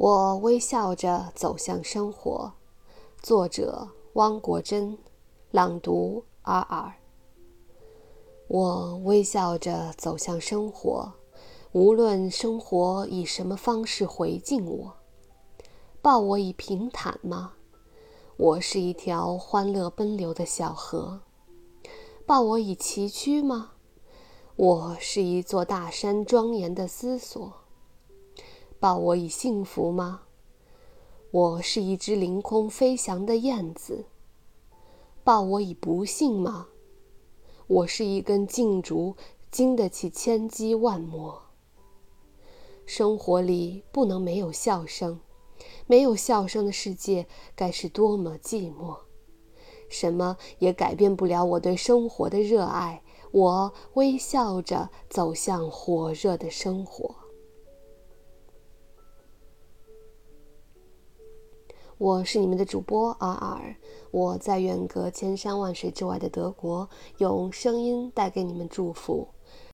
我微笑着走向生活。作者：汪国真，朗读：尔尔。我微笑着走向生活，无论生活以什么方式回敬我。抱我以平坦吗？我是一条欢乐奔流的小河。抱我以崎岖吗？我是一座大山庄严的思索。抱我以幸福吗？我是一只凌空飞翔的燕子。抱我以不幸吗？我是一根劲竹，经得起千击万磨。生活里不能没有笑声，没有笑声的世界该是多么寂寞！什么也改变不了我对生活的热爱。我微笑着走向火热的生活。我是你们的主播尔尔，我在远隔千山万水之外的德国，用声音带给你们祝福。